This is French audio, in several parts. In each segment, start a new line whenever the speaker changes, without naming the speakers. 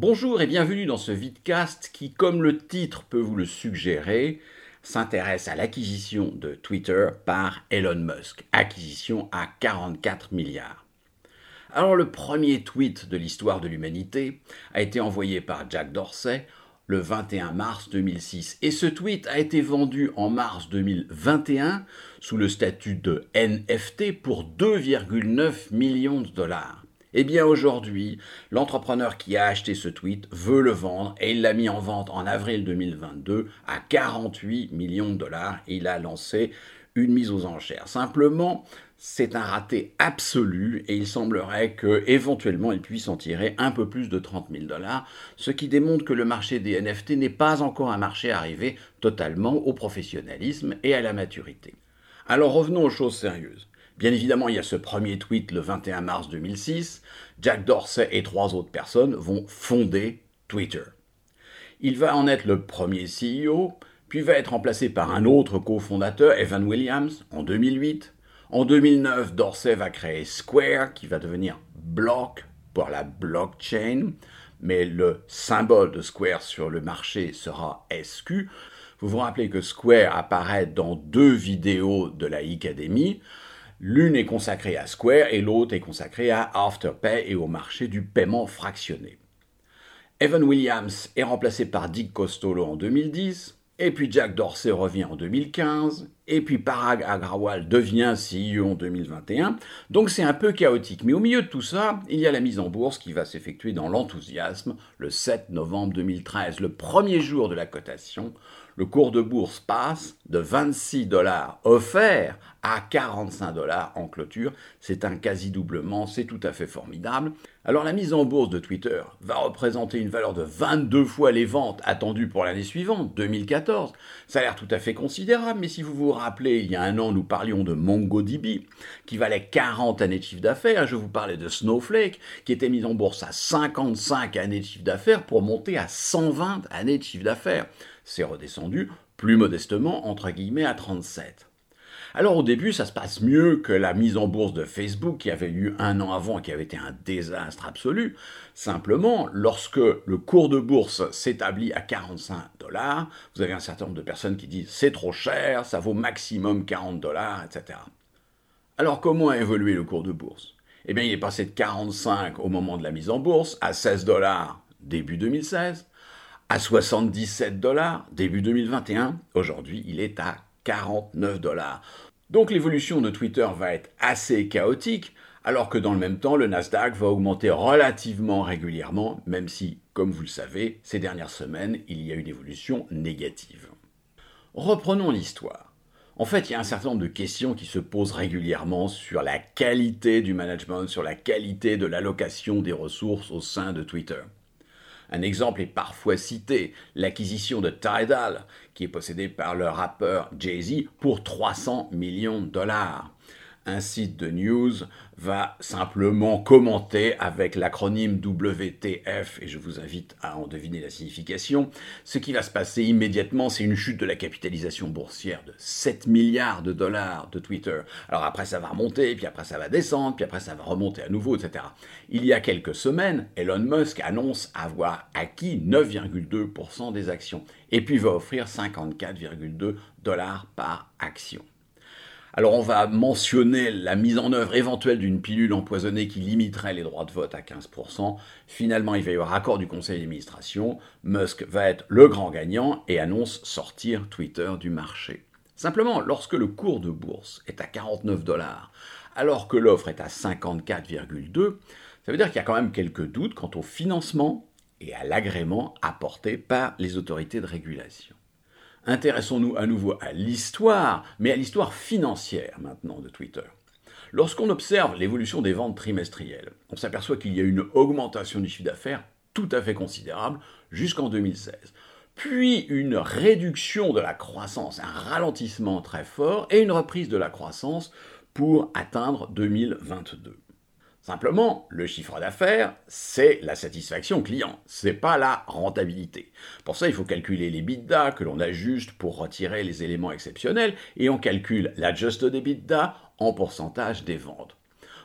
Bonjour et bienvenue dans ce vidcast qui, comme le titre peut vous le suggérer, s'intéresse à l'acquisition de Twitter par Elon Musk. Acquisition à 44 milliards. Alors le premier tweet de l'histoire de l'humanité a été envoyé par Jack Dorsey le 21 mars 2006. Et ce tweet a été vendu en mars 2021 sous le statut de NFT pour 2,9 millions de dollars. Eh bien aujourd'hui, l'entrepreneur qui a acheté ce tweet veut le vendre et il l'a mis en vente en avril 2022 à 48 millions de dollars il a lancé une mise aux enchères. Simplement, c'est un raté absolu et il semblerait que éventuellement il puisse en tirer un peu plus de 30 000 dollars, ce qui démontre que le marché des NFT n'est pas encore un marché arrivé totalement au professionnalisme et à la maturité. Alors revenons aux choses sérieuses. Bien évidemment, il y a ce premier tweet le 21 mars 2006. Jack Dorsey et trois autres personnes vont fonder Twitter. Il va en être le premier CEO, puis va être remplacé par un autre cofondateur, Evan Williams, en 2008. En 2009, Dorsey va créer Square, qui va devenir Block pour la blockchain, mais le symbole de Square sur le marché sera SQ. Vous vous rappelez que Square apparaît dans deux vidéos de la Academy. L'une est consacrée à Square et l'autre est consacrée à Afterpay et au marché du paiement fractionné. Evan Williams est remplacé par Dick Costolo en 2010, et puis Jack Dorsey revient en 2015, et puis Parag Agrawal devient CEO en 2021. Donc c'est un peu chaotique. Mais au milieu de tout ça, il y a la mise en bourse qui va s'effectuer dans l'enthousiasme le 7 novembre 2013, le premier jour de la cotation. Le cours de bourse passe de 26 dollars offerts à 45 dollars en clôture. C'est un quasi-doublement, c'est tout à fait formidable. Alors la mise en bourse de Twitter va représenter une valeur de 22 fois les ventes attendues pour l'année suivante, 2014. Ça a l'air tout à fait considérable, mais si vous vous rappelez, il y a un an, nous parlions de MongoDB, qui valait 40 années de chiffre d'affaires. Je vous parlais de Snowflake, qui était mise en bourse à 55 années de chiffre d'affaires pour monter à 120 années de chiffre d'affaires. C'est redescendu, plus modestement, entre guillemets, à 37. Alors au début, ça se passe mieux que la mise en bourse de Facebook qui avait eu un an avant et qui avait été un désastre absolu. Simplement, lorsque le cours de bourse s'établit à 45 dollars, vous avez un certain nombre de personnes qui disent c'est trop cher, ça vaut maximum 40 dollars, etc. Alors comment a évolué le cours de bourse? Eh bien, il est passé de 45 au moment de la mise en bourse à 16 dollars début 2016, à 77 dollars début 2021. Aujourd'hui, il est à 49 dollars. Donc l'évolution de Twitter va être assez chaotique, alors que dans le même temps, le Nasdaq va augmenter relativement régulièrement, même si, comme vous le savez, ces dernières semaines, il y a une évolution négative. Reprenons l'histoire. En fait, il y a un certain nombre de questions qui se posent régulièrement sur la qualité du management, sur la qualité de l'allocation des ressources au sein de Twitter. Un exemple est parfois cité, l'acquisition de Tidal, qui est possédée par le rappeur Jay-Z pour 300 millions de dollars un site de news va simplement commenter avec l'acronyme WTF, et je vous invite à en deviner la signification. Ce qui va se passer immédiatement, c'est une chute de la capitalisation boursière de 7 milliards de dollars de Twitter. Alors après, ça va remonter, puis après, ça va descendre, puis après, ça va remonter à nouveau, etc. Il y a quelques semaines, Elon Musk annonce avoir acquis 9,2% des actions, et puis va offrir 54,2 dollars par action. Alors on va mentionner la mise en œuvre éventuelle d'une pilule empoisonnée qui limiterait les droits de vote à 15%. Finalement, il va y avoir accord du conseil d'administration. Musk va être le grand gagnant et annonce sortir Twitter du marché. Simplement, lorsque le cours de bourse est à 49 dollars, alors que l'offre est à 54,2, ça veut dire qu'il y a quand même quelques doutes quant au financement et à l'agrément apporté par les autorités de régulation. Intéressons-nous à nouveau à l'histoire, mais à l'histoire financière maintenant de Twitter. Lorsqu'on observe l'évolution des ventes trimestrielles, on s'aperçoit qu'il y a une augmentation du chiffre d'affaires tout à fait considérable jusqu'en 2016, puis une réduction de la croissance, un ralentissement très fort et une reprise de la croissance pour atteindre 2022. Simplement, le chiffre d'affaires, c'est la satisfaction client, c'est pas la rentabilité. Pour ça, il faut calculer les bidas que l'on ajuste pour retirer les éléments exceptionnels et on calcule l'adjusted EBITDA en pourcentage des ventes.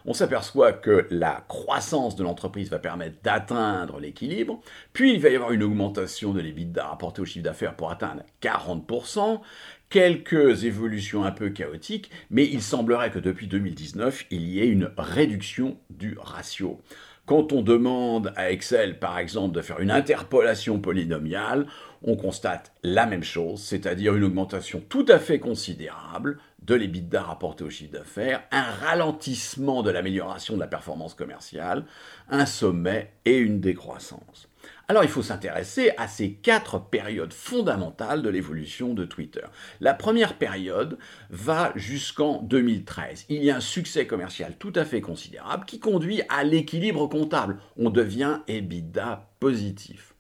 on s'aperçoit que la croissance de l'entreprise va permettre d'atteindre l'équilibre, puis il va y avoir une augmentation de l'EBITDA rapporté au chiffre d'affaires pour atteindre 40%, quelques évolutions un peu chaotiques, mais il semblerait que depuis 2019, il y ait une réduction du ratio. Quand on demande à Excel, par exemple, de faire une interpolation polynomiale, on constate la même chose, c'est-à-dire une augmentation tout à fait considérable de l'EBITDA rapporté au chiffre d'affaires, un ralentissement de l'amélioration de la performance commerciale, un sommet et une décroissance. Alors il faut s'intéresser à ces quatre périodes fondamentales de l'évolution de Twitter. La première période va jusqu'en 2013. Il y a un succès commercial tout à fait considérable qui conduit à l'équilibre comptable. On devient EBITDA positif.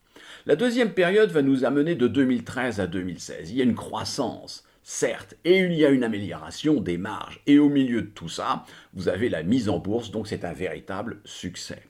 La deuxième période va nous amener de 2013 à 2016. Il y a une croissance certes, et il y a une amélioration des marges. Et au milieu de tout ça, vous avez la mise en bourse, donc c'est un véritable succès.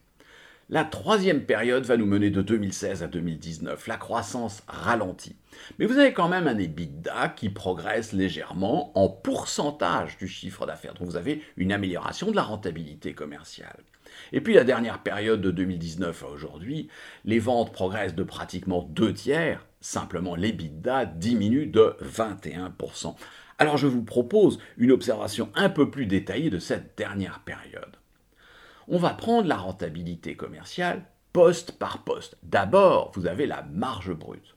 La troisième période va nous mener de 2016 à 2019. La croissance ralentit. Mais vous avez quand même un EBITDA qui progresse légèrement en pourcentage du chiffre d'affaires. Donc vous avez une amélioration de la rentabilité commerciale. Et puis la dernière période de 2019 à aujourd'hui, les ventes progressent de pratiquement deux tiers. Simplement l'EBITDA diminue de 21%. Alors je vous propose une observation un peu plus détaillée de cette dernière période on va prendre la rentabilité commerciale poste par poste. D'abord, vous avez la marge brute.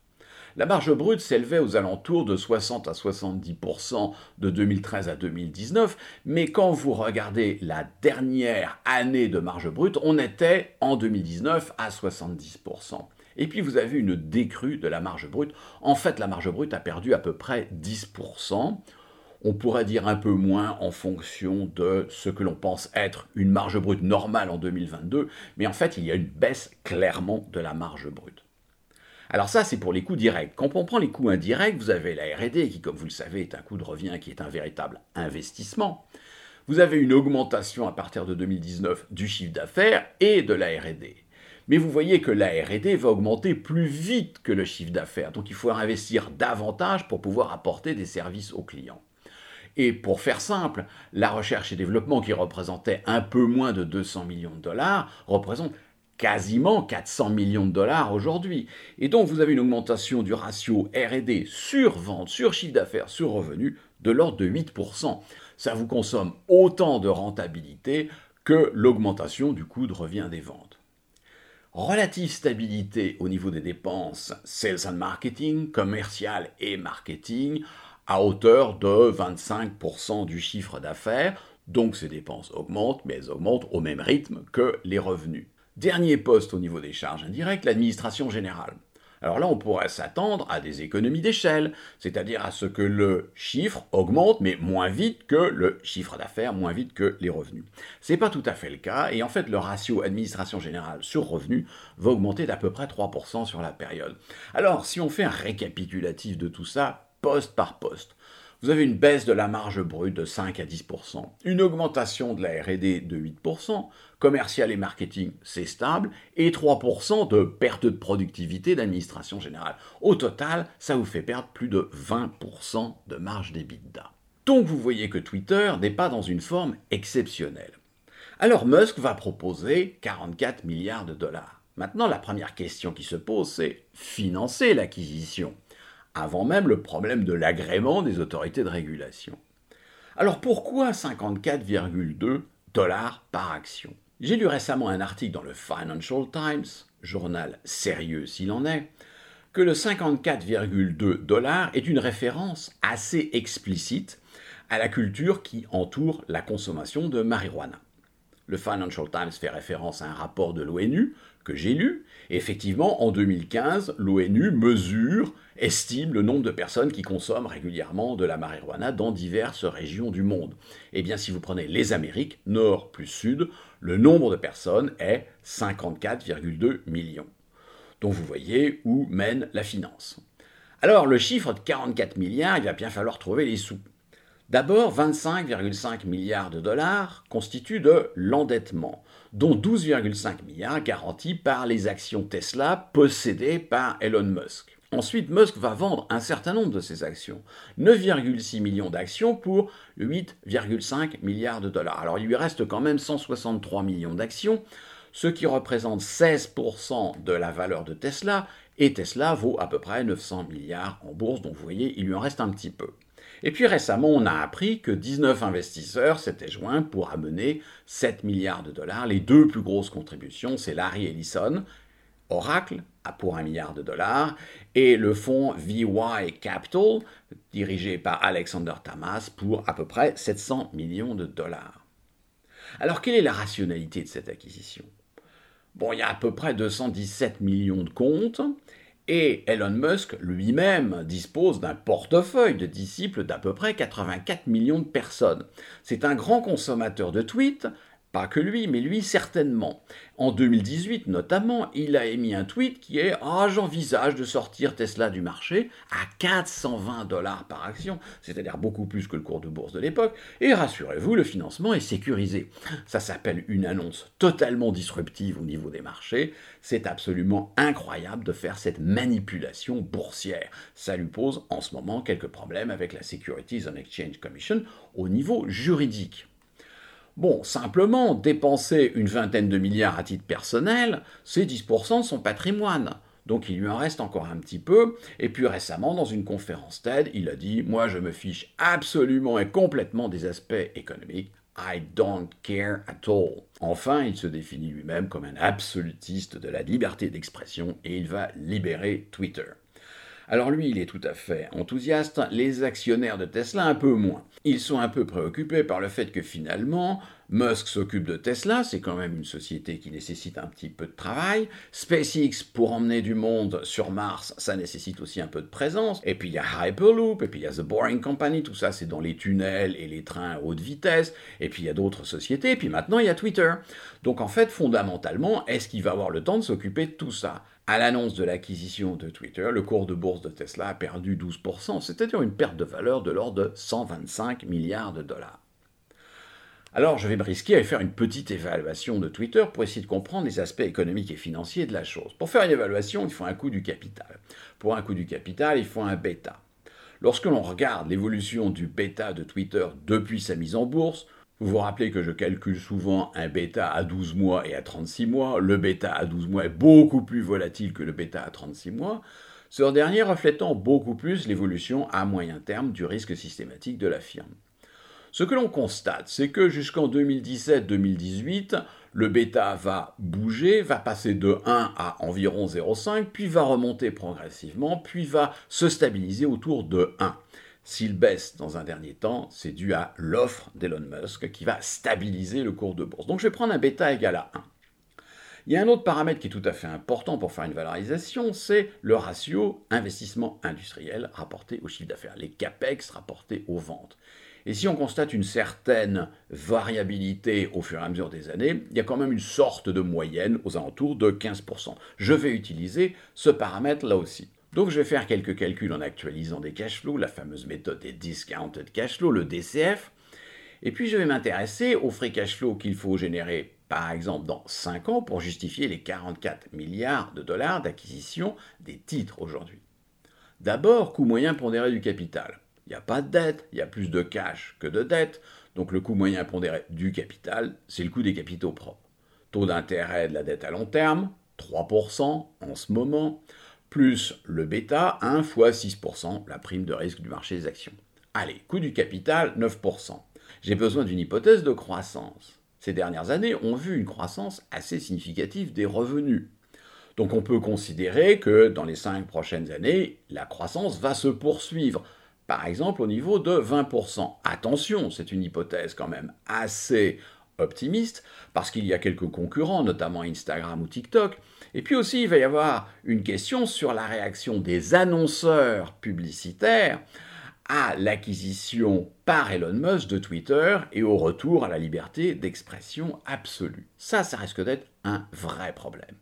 La marge brute s'élevait aux alentours de 60 à 70% de 2013 à 2019, mais quand vous regardez la dernière année de marge brute, on était en 2019 à 70%. Et puis vous avez une décrue de la marge brute. En fait, la marge brute a perdu à peu près 10% on pourrait dire un peu moins en fonction de ce que l'on pense être une marge brute normale en 2022, mais en fait il y a une baisse clairement de la marge brute. Alors ça c'est pour les coûts directs. Quand on prend les coûts indirects, vous avez la RD qui comme vous le savez est un coût de revient qui est un véritable investissement. Vous avez une augmentation à partir de 2019 du chiffre d'affaires et de la RD. Mais vous voyez que la RD va augmenter plus vite que le chiffre d'affaires, donc il faut investir davantage pour pouvoir apporter des services aux clients. Et pour faire simple, la recherche et développement qui représentait un peu moins de 200 millions de dollars représente quasiment 400 millions de dollars aujourd'hui. Et donc vous avez une augmentation du ratio RD sur vente, sur chiffre d'affaires, sur revenu de l'ordre de 8%. Ça vous consomme autant de rentabilité que l'augmentation du coût de revient des ventes. Relative stabilité au niveau des dépenses sales and marketing, commercial et marketing, à hauteur de 25% du chiffre d'affaires, donc ces dépenses augmentent, mais elles augmentent au même rythme que les revenus. Dernier poste au niveau des charges indirectes, l'administration générale. Alors là, on pourrait s'attendre à des économies d'échelle, c'est-à-dire à ce que le chiffre augmente, mais moins vite que le chiffre d'affaires, moins vite que les revenus. Ce n'est pas tout à fait le cas, et en fait, le ratio administration générale sur revenu va augmenter d'à peu près 3% sur la période. Alors, si on fait un récapitulatif de tout ça, poste par poste. Vous avez une baisse de la marge brute de 5 à 10%, une augmentation de la RD de 8%, commercial et marketing c'est stable, et 3% de perte de productivité d'administration générale. Au total, ça vous fait perdre plus de 20% de marge d'EBITDA. Donc vous voyez que Twitter n'est pas dans une forme exceptionnelle. Alors Musk va proposer 44 milliards de dollars. Maintenant, la première question qui se pose, c'est financer l'acquisition avant même le problème de l'agrément des autorités de régulation. Alors pourquoi 54,2 dollars par action? J'ai lu récemment un article dans le Financial Times, journal sérieux s'il en est, que le 54,2 dollars est une référence assez explicite à la culture qui entoure la consommation de marijuana. Le Financial Times fait référence à un rapport de l'ONU que j'ai lu. Effectivement, en 2015, l'ONU mesure, estime le nombre de personnes qui consomment régulièrement de la marijuana dans diverses régions du monde. Eh bien, si vous prenez les Amériques, nord plus sud, le nombre de personnes est 54,2 millions. Donc vous voyez où mène la finance. Alors, le chiffre de 44 milliards, il va bien falloir trouver les sous. D'abord, 25,5 milliards de dollars constituent de l'endettement, dont 12,5 milliards garantis par les actions Tesla possédées par Elon Musk. Ensuite, Musk va vendre un certain nombre de ses actions. 9,6 millions d'actions pour 8,5 milliards de dollars. Alors il lui reste quand même 163 millions d'actions, ce qui représente 16% de la valeur de Tesla, et Tesla vaut à peu près 900 milliards en bourse, donc vous voyez, il lui en reste un petit peu. Et puis récemment, on a appris que 19 investisseurs s'étaient joints pour amener 7 milliards de dollars. Les deux plus grosses contributions, c'est Larry Ellison, Oracle, pour 1 milliard de dollars, et le fonds VY Capital, dirigé par Alexander Tamas, pour à peu près 700 millions de dollars. Alors, quelle est la rationalité de cette acquisition? Bon, il y a à peu près 217 millions de comptes, et Elon Musk lui-même dispose d'un portefeuille de disciples d'à peu près 84 millions de personnes. C'est un grand consommateur de tweets, pas que lui, mais lui certainement. En 2018 notamment, il a émis un tweet qui est Ah, j'envisage de sortir Tesla du marché à 420 dollars par action, c'est-à-dire beaucoup plus que le cours de bourse de l'époque, et rassurez-vous, le financement est sécurisé. Ça s'appelle une annonce totalement disruptive au niveau des marchés. C'est absolument incroyable de faire cette manipulation boursière. Ça lui pose en ce moment quelques problèmes avec la Securities and Exchange Commission au niveau juridique. Bon, simplement, dépenser une vingtaine de milliards à titre personnel, c'est 10% de son patrimoine. Donc il lui en reste encore un petit peu. Et puis récemment, dans une conférence TED, il a dit Moi, je me fiche absolument et complètement des aspects économiques. I don't care at all. Enfin, il se définit lui-même comme un absolutiste de la liberté d'expression et il va libérer Twitter. Alors lui, il est tout à fait enthousiaste, les actionnaires de Tesla un peu moins. Ils sont un peu préoccupés par le fait que finalement, Musk s'occupe de Tesla, c'est quand même une société qui nécessite un petit peu de travail. SpaceX, pour emmener du monde sur Mars, ça nécessite aussi un peu de présence. Et puis il y a Hyperloop, et puis il y a The Boring Company, tout ça c'est dans les tunnels et les trains à haute vitesse. Et puis il y a d'autres sociétés, et puis maintenant il y a Twitter. Donc en fait, fondamentalement, est-ce qu'il va avoir le temps de s'occuper de tout ça? À l'annonce de l'acquisition de Twitter, le cours de bourse de Tesla a perdu 12%, c'est-à-dire une perte de valeur de l'ordre de 125 milliards de dollars. Alors je vais me risquer à faire une petite évaluation de Twitter pour essayer de comprendre les aspects économiques et financiers de la chose. Pour faire une évaluation, il faut un coût du capital. Pour un coût du capital, il faut un bêta. Lorsque l'on regarde l'évolution du bêta de Twitter depuis sa mise en bourse, vous vous rappelez que je calcule souvent un bêta à 12 mois et à 36 mois. Le bêta à 12 mois est beaucoup plus volatile que le bêta à 36 mois, ce dernier reflétant beaucoup plus l'évolution à moyen terme du risque systématique de la firme. Ce que l'on constate, c'est que jusqu'en 2017-2018, le bêta va bouger, va passer de 1 à environ 0,5, puis va remonter progressivement, puis va se stabiliser autour de 1. S'il baisse dans un dernier temps, c'est dû à l'offre d'Elon Musk qui va stabiliser le cours de bourse. Donc je vais prendre un bêta égal à 1. Il y a un autre paramètre qui est tout à fait important pour faire une valorisation, c'est le ratio investissement industriel rapporté au chiffre d'affaires, les CAPEX rapportés aux ventes. Et si on constate une certaine variabilité au fur et à mesure des années, il y a quand même une sorte de moyenne aux alentours de 15%. Je vais utiliser ce paramètre là aussi. Donc je vais faire quelques calculs en actualisant des cash flows, la fameuse méthode des discounted cash flows, le DCF. Et puis je vais m'intéresser au free cash flow qu'il faut générer par exemple dans 5 ans pour justifier les 44 milliards de dollars d'acquisition des titres aujourd'hui. D'abord, coût moyen pondéré du capital. Il n'y a pas de dette, il y a plus de cash que de dette, donc le coût moyen pondéré du capital, c'est le coût des capitaux propres. Taux d'intérêt de la dette à long terme, 3% en ce moment plus le bêta, 1 fois 6%, la prime de risque du marché des actions. Allez, coût du capital, 9%. J'ai besoin d'une hypothèse de croissance. Ces dernières années ont vu une croissance assez significative des revenus. Donc on peut considérer que dans les 5 prochaines années, la croissance va se poursuivre, par exemple au niveau de 20%. Attention, c'est une hypothèse quand même assez optimiste, parce qu'il y a quelques concurrents, notamment Instagram ou TikTok, et puis aussi, il va y avoir une question sur la réaction des annonceurs publicitaires à l'acquisition par Elon Musk de Twitter et au retour à la liberté d'expression absolue. Ça, ça risque d'être un vrai problème.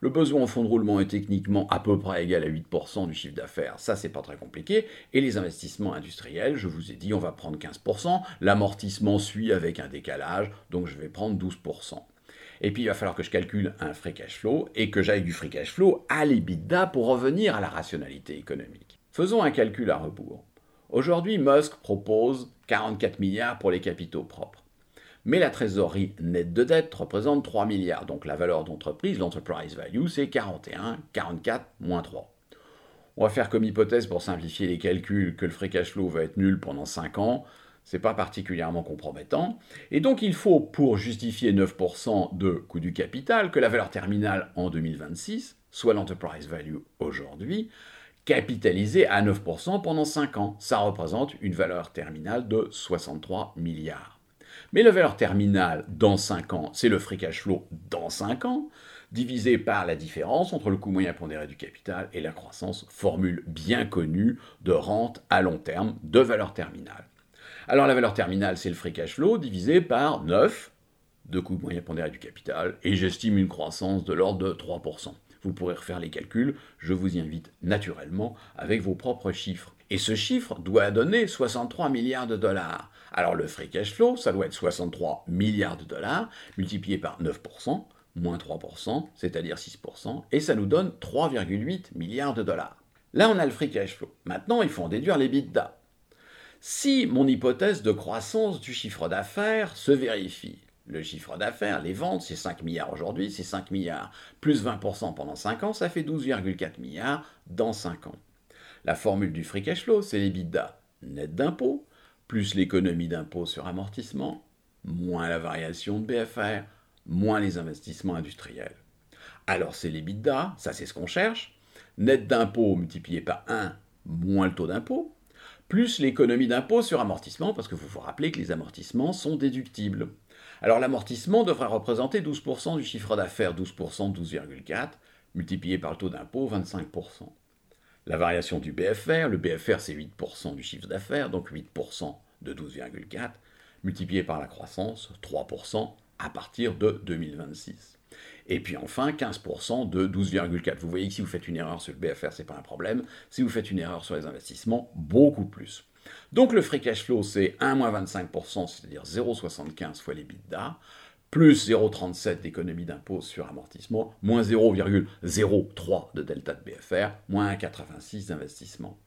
Le besoin en fonds de roulement est techniquement à peu près égal à 8% du chiffre d'affaires, ça c'est pas très compliqué. Et les investissements industriels, je vous ai dit, on va prendre 15%, l'amortissement suit avec un décalage, donc je vais prendre 12%. Et puis il va falloir que je calcule un free cash flow et que j'aille du free cash flow à l'EBITDA pour revenir à la rationalité économique. Faisons un calcul à rebours. Aujourd'hui, Musk propose 44 milliards pour les capitaux propres. Mais la trésorerie nette de dette représente 3 milliards, donc la valeur d'entreprise, l'enterprise value, c'est 41, 44 moins 3. On va faire comme hypothèse pour simplifier les calculs que le free cash flow va être nul pendant 5 ans. C'est pas particulièrement compromettant. Et donc il faut, pour justifier 9% de coût du capital, que la valeur terminale en 2026, soit l'enterprise value aujourd'hui, capitalisée à 9% pendant 5 ans. Ça représente une valeur terminale de 63 milliards. Mais la valeur terminale dans 5 ans, c'est le free cash flow dans 5 ans, divisé par la différence entre le coût moyen pondéré du capital et la croissance, formule bien connue de rente à long terme de valeur terminale. Alors la valeur terminale, c'est le free cash flow divisé par 9 de coût moyen pondéré du capital, et j'estime une croissance de l'ordre de 3%. Vous pourrez refaire les calculs, je vous y invite naturellement avec vos propres chiffres. Et ce chiffre doit donner 63 milliards de dollars. Alors le free cash flow, ça doit être 63 milliards de dollars multiplié par 9%, moins 3%, c'est-à-dire 6%, et ça nous donne 3,8 milliards de dollars. Là, on a le free cash flow. Maintenant, il faut en déduire les bidas. Si mon hypothèse de croissance du chiffre d'affaires se vérifie, le chiffre d'affaires, les ventes, c'est 5 milliards aujourd'hui, c'est 5 milliards plus 20% pendant 5 ans, ça fait 12,4 milliards dans 5 ans. La formule du free cash flow, c'est les bidas net d'impôts, plus l'économie d'impôt sur amortissement, moins la variation de BFR, moins les investissements industriels. Alors c'est l'EBITDA, ça c'est ce qu'on cherche, net d'impôt multiplié par 1 moins le taux d'impôt, plus l'économie d'impôt sur amortissement, parce que vous vous rappeler que les amortissements sont déductibles. Alors l'amortissement devrait représenter 12% du chiffre d'affaires, 12%, 12,4, multiplié par le taux d'impôt, 25% la variation du BFR. Le BFR, c'est 8% du chiffre d'affaires, donc 8% de 12,4, multiplié par la croissance, 3% à partir de 2026. Et puis enfin, 15% de 12,4. Vous voyez que si vous faites une erreur sur le BFR, ce n'est pas un problème. Si vous faites une erreur sur les investissements, beaucoup plus. Donc le free cash flow, c'est 1 25%, c'est-à-dire 0,75 fois les bidas, plus 0,37 d'économie d'impôt sur amortissement, moins 0,03 de delta de BFR, moins 1,86 d'investissement.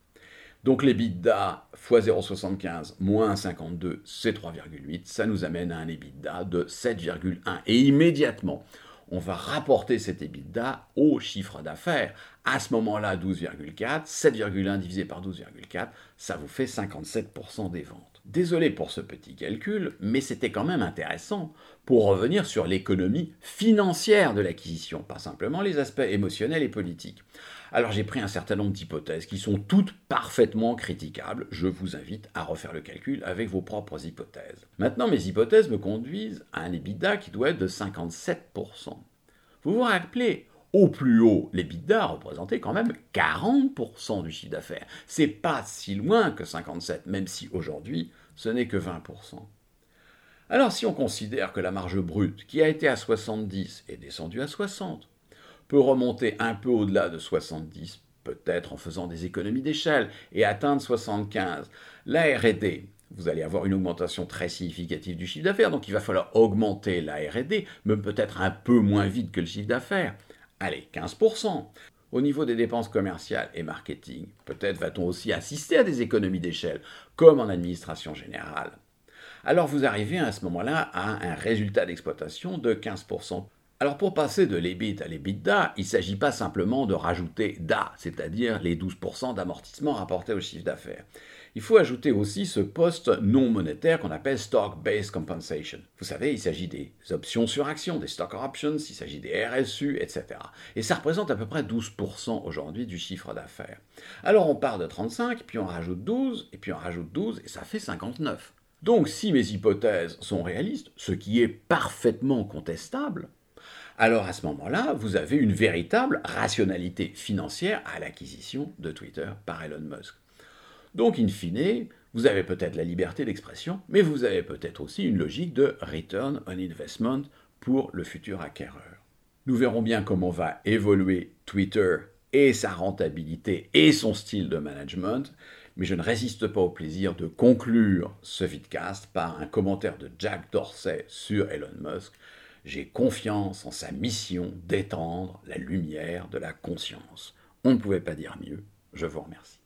Donc l'EBITDA fois 0,75 moins 52, c'est 3,8. Ça nous amène à un EBITDA de 7,1. Et immédiatement, on va rapporter cet EBITDA au chiffre d'affaires. À ce moment-là, 12,4, 7,1 divisé par 12,4, ça vous fait 57% des ventes. Désolé pour ce petit calcul, mais c'était quand même intéressant pour revenir sur l'économie financière de l'acquisition, pas simplement les aspects émotionnels et politiques. Alors j'ai pris un certain nombre d'hypothèses qui sont toutes parfaitement critiquables. Je vous invite à refaire le calcul avec vos propres hypothèses. Maintenant, mes hypothèses me conduisent à un EBITDA qui doit être de 57%. Vous vous rappelez, au plus haut, l'EBITDA représentait quand même 40% du chiffre d'affaires. C'est pas si loin que 57, même si aujourd'hui, ce n'est que 20%. Alors si on considère que la marge brute, qui a été à 70, est descendue à 60, peut remonter un peu au-delà de 70, peut-être en faisant des économies d'échelle, et atteindre 75, la RD, vous allez avoir une augmentation très significative du chiffre d'affaires, donc il va falloir augmenter la RD, mais peut-être un peu moins vite que le chiffre d'affaires. Allez, 15%. Au niveau des dépenses commerciales et marketing, peut-être va-t-on aussi assister à des économies d'échelle, comme en administration générale alors vous arrivez à ce moment-là à un résultat d'exploitation de 15%. Alors pour passer de l'EBIT à l'EBITDA, il ne s'agit pas simplement de rajouter DA, c'est-à-dire les 12% d'amortissement rapportés au chiffre d'affaires. Il faut ajouter aussi ce poste non monétaire qu'on appelle Stock-Based Compensation. Vous savez, il s'agit des options sur actions, des stock options, il s'agit des RSU, etc. Et ça représente à peu près 12% aujourd'hui du chiffre d'affaires. Alors on part de 35, puis on rajoute 12, et puis on rajoute 12, et ça fait 59. Donc si mes hypothèses sont réalistes, ce qui est parfaitement contestable, alors à ce moment-là, vous avez une véritable rationalité financière à l'acquisition de Twitter par Elon Musk. Donc, in fine, vous avez peut-être la liberté d'expression, mais vous avez peut-être aussi une logique de return on investment pour le futur acquéreur. Nous verrons bien comment va évoluer Twitter et sa rentabilité et son style de management, mais je ne résiste pas au plaisir de conclure ce vidcast par un commentaire de Jack Dorsey sur Elon Musk. J'ai confiance en sa mission d'étendre la lumière de la conscience. On ne pouvait pas dire mieux. Je vous remercie.